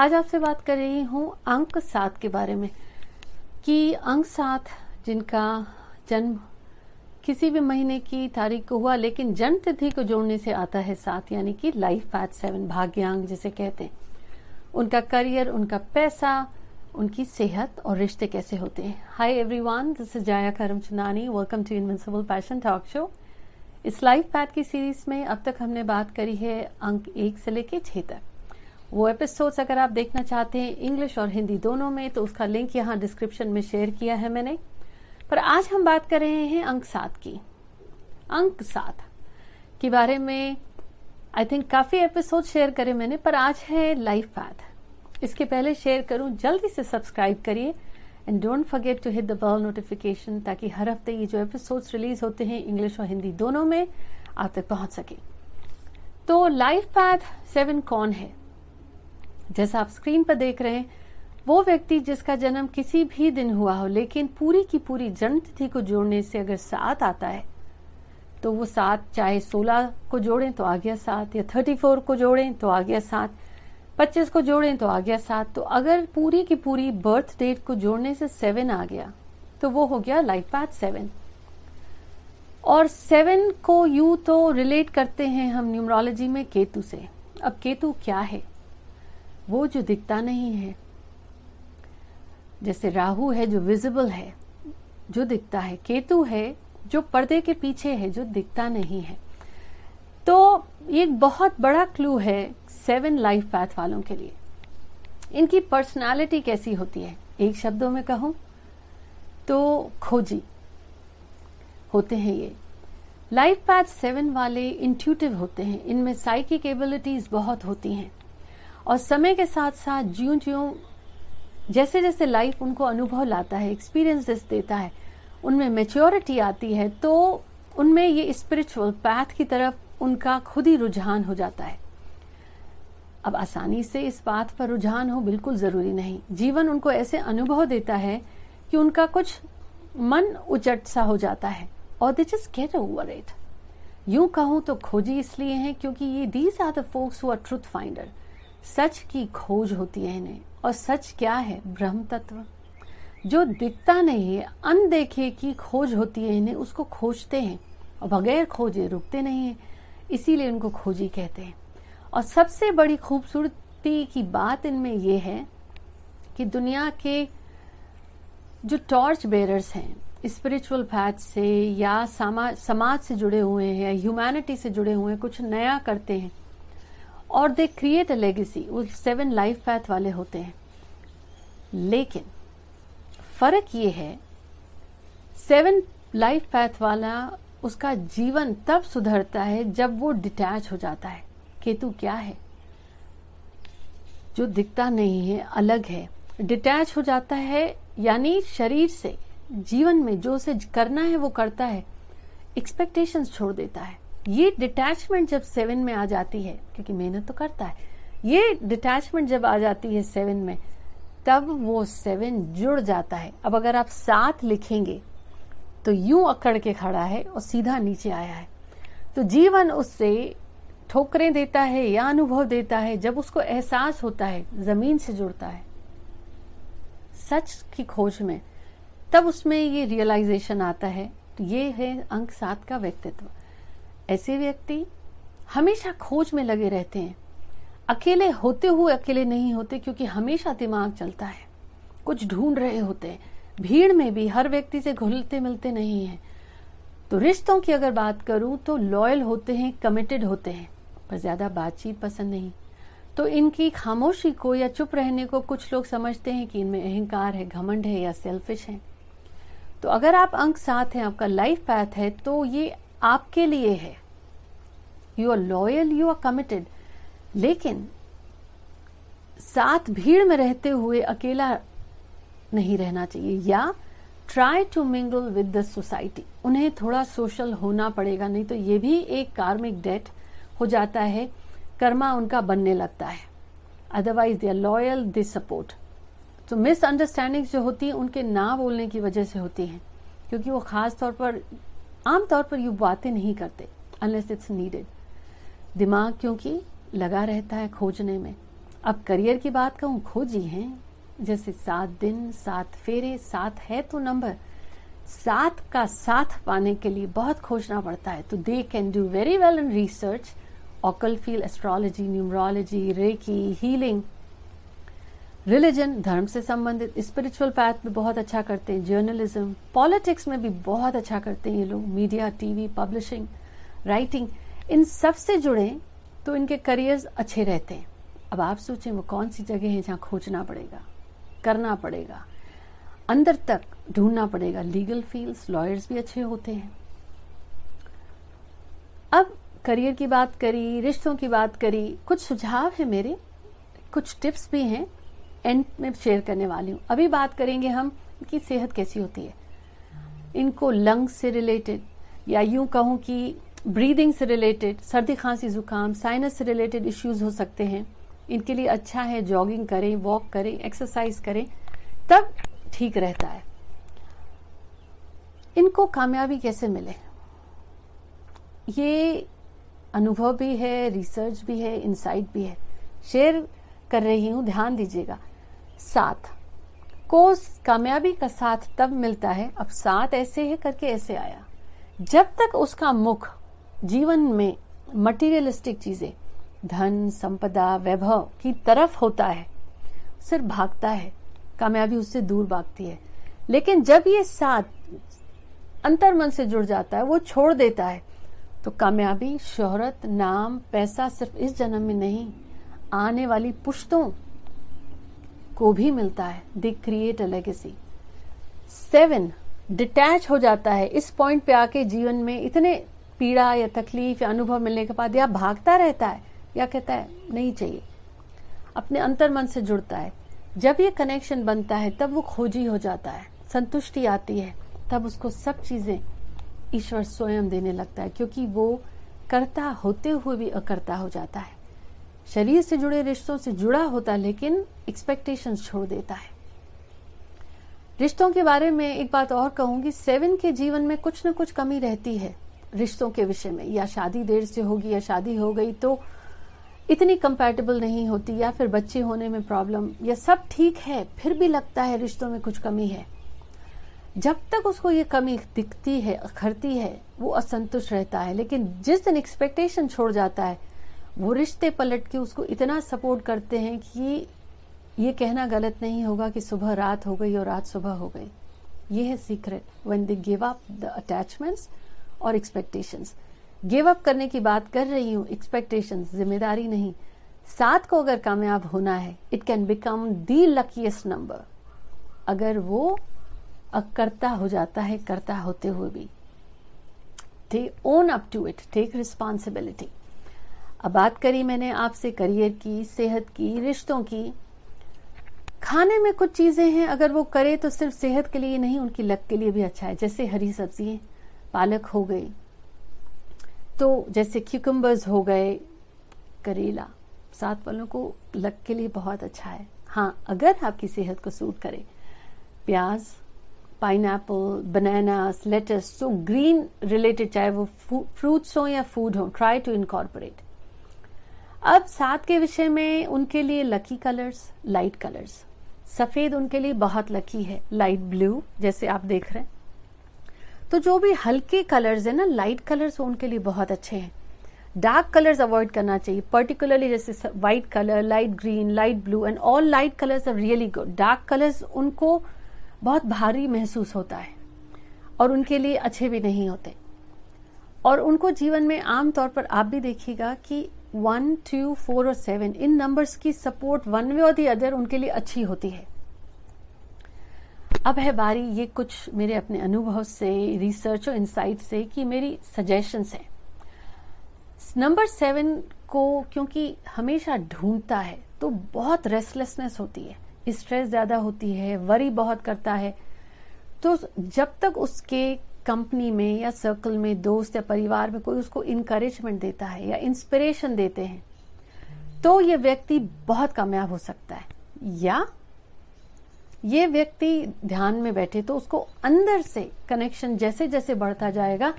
आज आपसे बात कर रही हूँ अंक सात के बारे में। कि अंक सात जिनका जन्म किसी भी महीने की तारीख को हुआ, लेकिन जन्म तिथि को जोड़ने से आता है सात, यानी कि लाइफ पैथ सेवन भाग्यांग जिसे कहते हैं। उनका करियर, उनका पैसा, उनकी सेहत और रिश्ते कैसे होते हैं। हाय everyone this is Jaya Karamchandani welcome to invincible passion talk show इस लाइफ पैथ की सीरीज़ में अब तक हमने बात करी है अंक एक से लेके छह तक। वो एपिसोड्स अगर आप देखना चाहते हैं इंग्लिश और हिंदी दोनों में तो उसका लिंक यहाँ डिस्क्रिप्शन में शेयर किया है मैंने। पर आज हम बात कर रहे हैं अंक सात की। अंक सात के बारे में आई थिंक काफ़ी एपिसोड शेयर करे मैंने, पर आज है लाइफ पैथ इसके पहले शेयर करूँ, जल्दी से सब्सक्राइब करिए। And don't forget to hit the bell notification ताकि हर हफ़्ते ये जो एपिसोड्स रिलीज़ होते हैं इंग्लिश और हिंदी दोनों में आप तक पहुँच सके। तो लाइफ पैथ सेवन कौन है? जैसा आप स्क्रीन पर देख रहे हैं, वो व्यक्ति जिसका जन्म किसी भी दिन हुआ हो, लेकिन पूरी की पूरी जन्म तिथि को जोड़ने से अगर सात आता है तो वो सात चाहे सोलह को जोड़ें तो आ गया सात, या थर्टी फोर को जोड़ें तो आ गया सात, पच्चीस को जोड़ें तो आ गया सात तो अगर पूरी की पूरी बर्थ डेट को जोड़ने से सेवन आ गया तो वो हो गया लाइफ पाथ सेवन और सेवन को यू तो रिलेट करते हैं हम न्यूमरोलॉजी में केतु से। अब केतु क्या है? वो जो दिखता नहीं है, जैसे राहु है जो विजिबल है, जो दिखता है, केतु है जो पर्दे के पीछे है, जो दिखता नहीं है। तो ये एक बहुत बड़ा क्लू है सेवन लाइफ पैथ वालों के लिए। इनकी पर्सनालिटी कैसी होती है? एक शब्दों में कहूँ तो खोजी होते हैं ये। लाइफ पैथ सेवन वाले इंट्यूटिव होते हैं। इनमें साइकिक एबिलिटीज बहुत होती हैं। और समय के साथ साथ ज्यो ज्यो जैसे जैसे लाइफ उनको अनुभव लाता है एक्सपीरियंसेस देता है, उनमें मेच्योरिटी आती है तो उनमें ये स्पिरिचुअल पैथ की तरफ़ उनका खुद ही रुझान हो जाता है। अब आसानी से इस बात पर रुझान हो बिल्कुल ज़रूरी नहीं। जीवन उनको ऐसे अनुभव देता है कि उनका कुछ मन उचट सा हो जाता है, और they just get over it यूँ कहूँ तो खोजी इसलिए है क्योंकि ये these are the folks who are finder सच की खोज होती है इन्हें, और सच क्या है? ब्रह्म तत्व जो दिखता नहीं है, अनदेखे की खोज होती है इन्हें, उसको खोजते हैं, और बगैर खोजे रुकते नहीं है, इसीलिए उनको खोजी कहते हैं। और सबसे बड़ी खूबसूरती की बात इनमें यह है कि दुनिया के जो टॉर्च बेरर्स हैं स्पिरिचुअल पैथ से या समाज से जुड़े हुए हैं या ह्यूमैनिटी से जुड़े हुए हैं, कुछ नया करते हैं और दे क्रिएट अ लेगेसी वो सेवन लाइफ पैथ वाले होते हैं। लेकिन, फ़र्क ये है सेवन लाइफ पैथ वाला उसका जीवन तब सुधरता है जब वो डिटैच हो जाता है। केतु क्या है? जो दिखता नहीं है, अलग है। डिटैच हो जाता है, यानी शरीर से, जीवन में जो उसे करना है वो करता है। एक्सपेक्टेशंस छोड़ देता है। ये डिटैचमेंट जब सेवन में आ जाती है, क्योंकि मेहनत तो करता है, ये डिटैचमेंट जब आ जाती है सेवन में, तब वो सेवन जुड़ जाता है। अब अगर आप सात लिखेंगे तो यूँ अकड़ के खड़ा है और सीधा नीचे आया है। तो जीवन उससे ठोकरें देता है या अनुभव देता है, जब उसको एहसास होता है, ज़मीन से जुड़ता है। सच की खोज में, तब उसमें ये रियलाइजेशन आता है। तो ये है अंक सात का व्यक्तित्व। ऐसे व्यक्ति हमेशा खोज में लगे रहते हैं। अकेले होते हुए अकेले नहीं होते, क्योंकि हमेशा दिमाग चलता है। कुछ ढूंढ रहे होते हैं। भीड़ में भी हर व्यक्ति से घुलते मिलते नहीं है। तो रिश्तों की अगर बात करूँ तो लॉयल होते हैं कमिटेड होते हैं, पर ज़्यादा बातचीत पसंद नहीं। तो इनकी खामोशी को या चुप रहने को कुछ लोग समझते हैं कि इनमें अहंकार है, घमंड है या सेल्फिश है। तो अगर आप अंक साथ हैं, आपका लाइफ पैथ है तो ये आपके लिए है। You are loyal you are committed लेकिन साथ भीड़ में रहते हुए अकेला नहीं रहना चाहिए। या try to mingle with the society उन्हें थोड़ा सोशल होना पड़ेगा, नहीं तो ये भी एक कार्मिक डेट हो जाता है। कर्मा उनका बनने लगता है। Otherwise they are loyal they support तो मिसअंडरस्टैंडिंग जो होती है, उनके ना बोलने की वजह से होती है। क्योंकि वो खास तौर पर आमतौर पर यू बातें नहीं करते अनलेस इट्स नीडेड दिमाग क्योंकि लगा रहता है खोजने में। अब करियर की बात कहूँ, खोजी हैं। जैसे सात दिन, सात फेरे, सात है तो नंबर सात का साथ पाने के लिए बहुत खोजना पड़ता है। तो they can do very well in research occult field astrology numerology reiki healing religion धर्म से संबंधित स्पिरिचुअल पैथ में बहुत अच्छा करते हैं जर्नलिज्म पॉलिटिक्स में भी बहुत अच्छा करते हैं ये लोग मीडिया टीवी पब्लिशिंग राइटिंग इन सबसे जुड़े तो इनके करियर्स अच्छे रहते हैं। अब आप सोचें वो कौन सी जगह है जहाँ खोजना पड़ेगा, करना पड़ेगा, अंदर तक ढूंढना पड़ेगा। लीगल फील्ड्स लॉयर्स भी अच्छे होते हैं। अब करियर की बात करी, रिश्तों की बात करी, कुछ सुझाव है मेरे, कुछ टिप्स भी हैं। एंड में शेयर करने वाली हूँ। अभी बात करेंगे हम कि सेहत कैसी होती है। इनको लंग्स से रिलेटेड या यूँ कहूँ कि ब्रीदिंग से रिलेटेड सर्दी, खांसी, जुकाम साइनस से रिलेटेड इश्यूज़ हो सकते हैं। इनके लिए अच्छा है जॉगिंग करें वॉक करें एक्सरसाइज करें, तब ठीक रहता है। इनको कामयाबी कैसे मिले? ये अनुभव भी है रिसर्च भी है इंसाइट भी है। शेयर कर रही हूँ, ध्यान दीजिएगा। साथ। को कामयाबी का साथ तब मिलता है, अब साथ ऐसे है करके ऐसे आया। जब तक उसका मुख जीवन में मटेरियलिस्टिक चीज़ें, धन, संपदा, वैभव की तरफ़ होता है, सिर्फ़ भागता है, कामयाबी उससे दूर भागती है। लेकिन जब ये साथ अंतर मन से जुड़ जाता है, वो छोड़ देता है तो कामयाबी, शोहरत, नाम, पैसा सिर्फ़ इस जन्म में नहीं, आने वाली पुश्तों को भी मिलता है they create a legacy seven detach हो जाता है। इस पॉइंट पे आके जीवन में इतने पीड़ा या तकलीफ़ या अनुभव मिलने के बाद या भागता रहता है या कहता है, नहीं चाहिए। अपने अंतर मन से जुड़ता है। जब ये कनेक्शन बनता है, तब वो खोजी हो जाता है। संतुष्टि आती है। तब उसको सब चीज़ें ईश्वर स्वयं देने लगता है, क्योंकि वो करता होते हुए भी अकर्ता हो जाता है। शरीर से जुड़े रिश्तों से जुड़ा होता है, लेकिन एक्सपेक्टेशन छोड़ देता है। रिश्तों के बारे में एक बात और कहूँगी सेवन के जीवन में कुछ न कुछ कमी रहती है रिश्तों के विषय में। या शादी देर से होगी या शादी हो गई तो इतनी कंपैटिबल नहीं होती, या फिर बच्चे होने में प्रॉब्लम या सब ठीक है, फिर भी लगता है रिश्तों में कुछ कमी है। जब तक उसको ये कमी दिखती है अखरती है, वो असंतुष्ट रहता है। लेकिन जिस दिन एक्सपेक्टेशन छोड़ जाता है वो रिश्ते पलट के उसको इतना सपोर्ट करते हैं कि ये कहना गलत नहीं होगा कि सुबह रात हो गई और रात सुबह हो गई। ये है secret when they give up the attachments और एक्सपेक्टेशंस गिव अप करने की बात कर रही हूँ एक्सपेक्टेशन ज़िम्मेदारी नहीं। सात को अगर कामयाब होना है it can become the luckiest number अगर वो अकर्ता हो जाता है, करता होते हुए भी। They own up to it take responsibility अब बात करी मैंने आपसे करियर की, सेहत की, रिश्तों की। खाने में कुछ चीज़ें हैं, अगर वो करे तो सिर्फ़ सेहत के लिए नहीं, उनकी लक के लिए भी अच्छा है। जैसे हरी सब्ज़ियाँ पालक हो गई। तो जैसे क्यूकम्बर्स हो गए, करेला सात वालों को लक के लिए बहुत अच्छा है। हाँ अगर आपकी सेहत को सूट करे, प्याज pineapple bananas lettuce so green related चाहे वो फ्रूट्स हो या फ़ूड हो ट्राई टू इनकॉर्पोरेट अब सात के विषय में उनके लिए लकी कलर्स लाइट कलर्स सफ़ेद उनके लिए बहुत लकी है लाइट ब्लू जैसे आप देख रहे हैं। तो जो भी हल्के कलर्स है ना लाइट कलर्स उनके लिए बहुत अच्छे हैं। डार्क कलर्स अवॉइड करना चाहिए पर्टिकुलरली जैसे white colour light green light blue and all light colours are really good dark colours उनको बहुत भारी महसूस होता है, और उनके लिए अच्छे भी नहीं होते। और उनको जीवन में आमतौर पर आप भी देखिएगा कि वन टू फोर और सेवन इन नंबर्स की सपोर्ट वन वे और दी अदर उनके लिए अच्छी होती है। अब है बारी ये कुछ मेरे अपने अनुभव से रिसर्च और इंसाइट से कि मेरी सजेशंस हैं। नंबर सेवन को क्योंकि हमेशा ढूंढता है तो बहुत रेस्टलेसनेस होती है। स्ट्रेस ज़्यादा होती है वरी बहुत करता है। तो जब तक उसके कंपनी में या सर्कल में, दोस्त या परिवार में कोई उसको इनकरेजमेंट देता है या इंस्पिरेशन देते हैं तो ये व्यक्ति बहुत कामयाब हो सकता है। या ये व्यक्ति ध्यान में बैठे तो उसको अंदर से कनेक्शन जैसे जैसे बढ़ता जाएगा,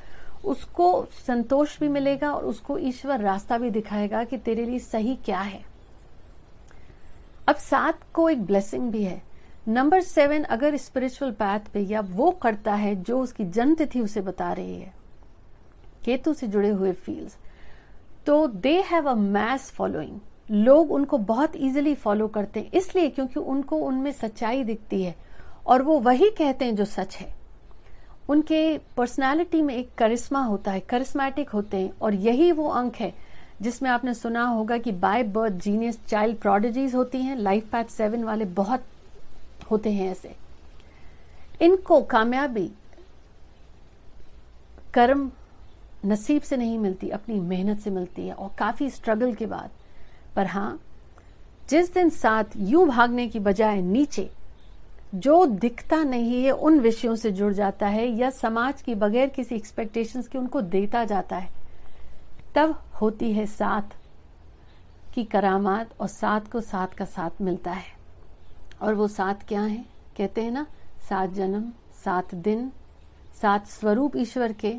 उसको संतोष भी मिलेगा और उसको ईश्वर रास्ता भी दिखाएगा कि तेरे लिए सही क्या है। अब साथ को एक ब्लेसिंग भी है। नंबर सेवन अगर स्पिरिचुअल पैथ पे या वो करता है जो उसकी जन्म तिथि उसे बता रही है, केतु से जुड़े हुए फील्ड्स तो they have a mass following लोग उनको बहुत इजीली फॉलो करते हैं, इसलिए क्योंकि उनको उनमें सच्चाई दिखती है और वो वही कहते हैं जो सच है। उनके पर्सनालिटी में एक करिश्मा होता है करिस्मेटिक होते हैं और यही वो अंक है जिसमें आपने सुना होगा कि by birth genius child prodigies होती हैं लाइफ पैथ सेवन वाले बहुत होते हैं ऐसे। इनको कामयाबी कर्म नसीब से नहीं मिलती, अपनी मेहनत से मिलती है और काफ़ी स्ट्रगल के बाद। पर हाँ, जिस दिन साथ यूँ भागने की बजाय नीचे, जो दिखता नहीं है, उन विषयों से जुड़ जाता है या समाज की बगैर किसी एक्सपेक्टेशंस के उनको देता जाता है, तब होती है साथ की करामात और साथ को साथ का साथ मिलता है। और वो सात क्या है? कहते हैं ना, सात जन्म, सात दिन, सात स्वरूप ईश्वर के।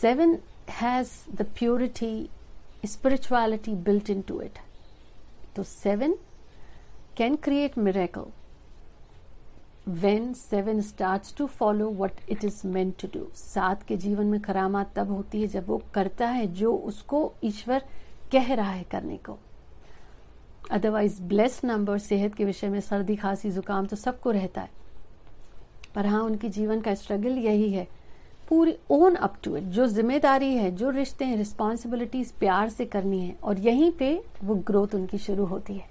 Seven has the purity spirituality built into it तो seven can create miracle when seven start to follow what it is meant to do सात के जीवन में करामात तब होती है जब वो करता है जो उसको ईश्वर कह रहा है करने को। अदरवाइज़ ब्लेस नंबर सेहत के विषय में सर्दी, खांसी, जुकाम तो सबको रहता है। पर हाँ उनकी जीवन का स्ट्रगल यही है। पूरी ओन अप टू इट जो ज़िम्मेदारी है, जो रिश्ते हैं रिस्पॉन्सिबिलिटीज प्यार से करनी है, और यहीं पे वो ग्रोथ उनकी शुरू होती है।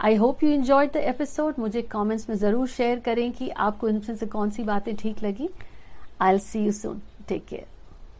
I hope you enjoyed the episode मुझे कॉमेंट्स में ज़रूर शेयर करें कि आपको इनमें से कौन सी बातें ठीक लगी। I'll see you soon take care